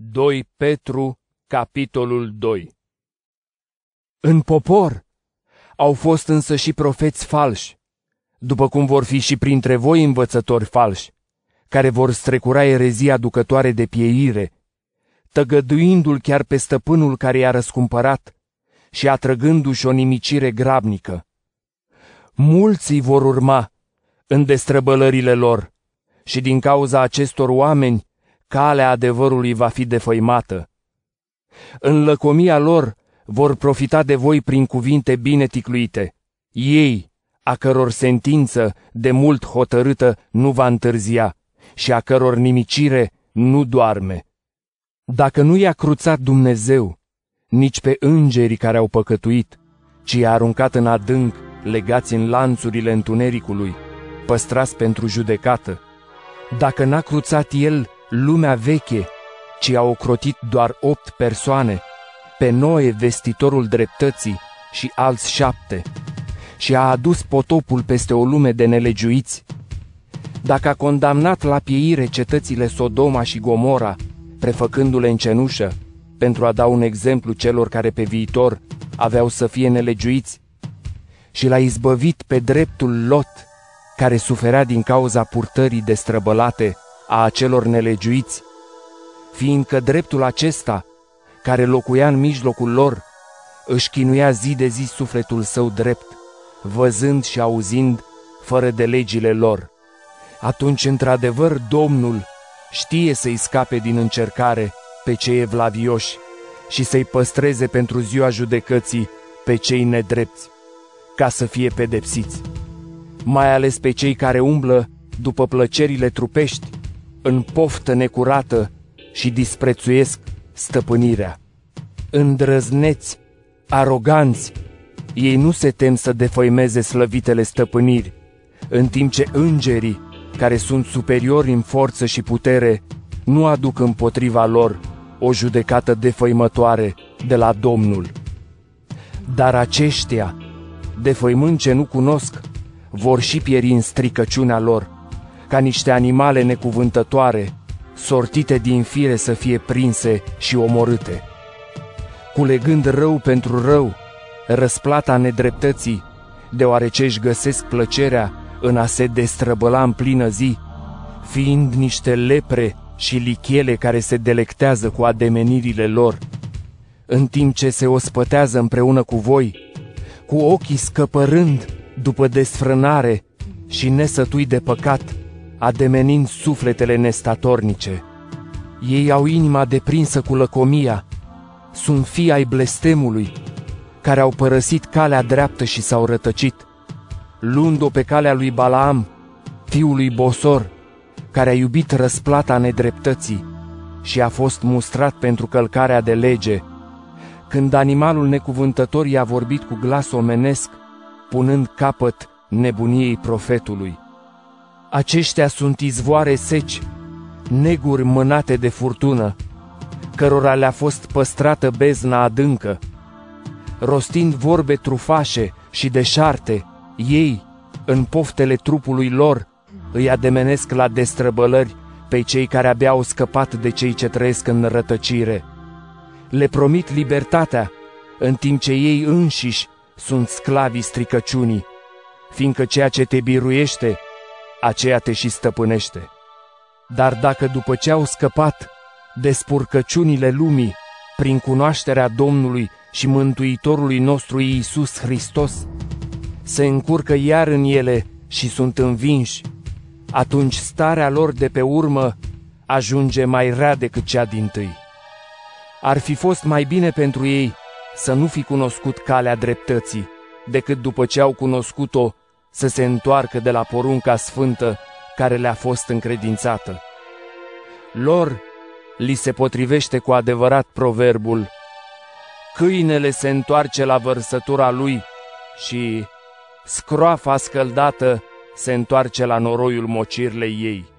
2 Petru, capitolul 2 În popor au fost însă și profeți falși, după cum vor fi și printre voi învățători falși, care vor strecura erezia aducătoare de pieire, tăgăduindu-l chiar pe stăpânul care i-a răscumpărat și atrăgându-și o nimicire grabnică. Mulți vor urma în destrăbălările lor și din cauza acestor oameni calea adevărului va fi defăimată. În lăcomia lor vor profita de voi prin cuvinte bine ticluite. Ei, a căror sentință de mult hotărâtă nu va întârzia și a căror nimicire nu doarme. Dacă nu i-a cruțat Dumnezeu, nici pe îngerii care au păcătuit, ci i-a aruncat în adânc, legați în lanțurile întunericului, păstrați pentru judecată, dacă n-a cruțat El lumea veche, ci a ocrotit doar opt persoane, pe Noe vestitorul dreptății și alți șapte, și a adus potopul peste o lume de nelegiuiți, dacă a condamnat la pieire cetățile Sodoma și Gomora, prefăcându-le în cenușă, pentru a da un exemplu celor care pe viitor aveau să fie nelegiuiți, și l-a izbăvit pe dreptul Lot, care suferea din cauza purtării destrăbălate a acelor nelegiuiți, fiindcă dreptul acesta, care locuia în mijlocul lor, își chinuia zi de zi sufletul său drept, văzând și auzind fără de legile lor. Atunci, într-adevăr, Domnul știe să-i scape din încercare pe cei evlavioși și să-i păstreze pentru ziua judecății pe cei nedrepți, ca să fie pedepsiți, mai ales pe cei care umblă după plăcerile trupești, în poftă necurată și disprețuiesc stăpânirea. Îndrăzneți, aroganți, ei nu se tem să defăimeze slăvitele stăpâniri, în timp ce îngerii, care sunt superiori în forță și putere, nu aduc împotriva lor o judecată defăimătoare de la Domnul. Dar aceștia, defăimând ce nu cunosc, vor și pieri în stricăciunea lor, ca niște animale necuvântătoare, sortite din fire să fie prinse și omorâte. Culegând rău pentru rău, răsplata nedreptății, deoarece își găsesc plăcerea în a se destrăbăla în plină zi, fiind niște lepre și lichele care se delectează cu ademenirile lor, în timp ce se ospătează împreună cu voi, cu ochii scăpărând după desfrânare și nesătui de păcat, ademenind sufletele nestatornice. Ei au inima deprinsă cu lăcomia, sunt fii ai blestemului, care au părăsit calea dreaptă și s-au rătăcit, luând-o pe calea lui Balaam, fiul lui Bosor, care a iubit răsplata nedreptății și a fost mustrat pentru călcarea de lege, când animalul necuvântător i-a vorbit cu glas omenesc, punând capăt nebuniei profetului. Aceștia sunt izvoare seci, neguri mânate de furtună, cărora le-a fost păstrată bezna adâncă. Rostind vorbe trufașe și deșarte, ei, în poftele trupului lor, îi ademenesc la destrăbălări pe cei care abia au scăpat de cei ce trăiesc în rătăcire. Le promit libertatea, în timp ce ei înșiși sunt sclavii stricăciunii, fiindcă ceea ce te biruiește aceea te și stăpânește. Dar dacă după ce au scăpat de spurcăciunile lumii, prin cunoașterea Domnului și Mântuitorului nostru Iisus Hristos, se încurcă iar în ele și sunt învinși, atunci starea lor de pe urmă ajunge mai rea decât cea din tâi. Ar fi fost mai bine pentru ei să nu fi cunoscut calea dreptății, decât după ce au cunoscut-o să se întoarcă de la porunca sfântă care le-a fost încredințată. Lor li se potrivește cu adevărat proverbul Câinele se întoarce la vărsătura lui și scroafa scăldată se întoarce la noroiul mocirlei ei.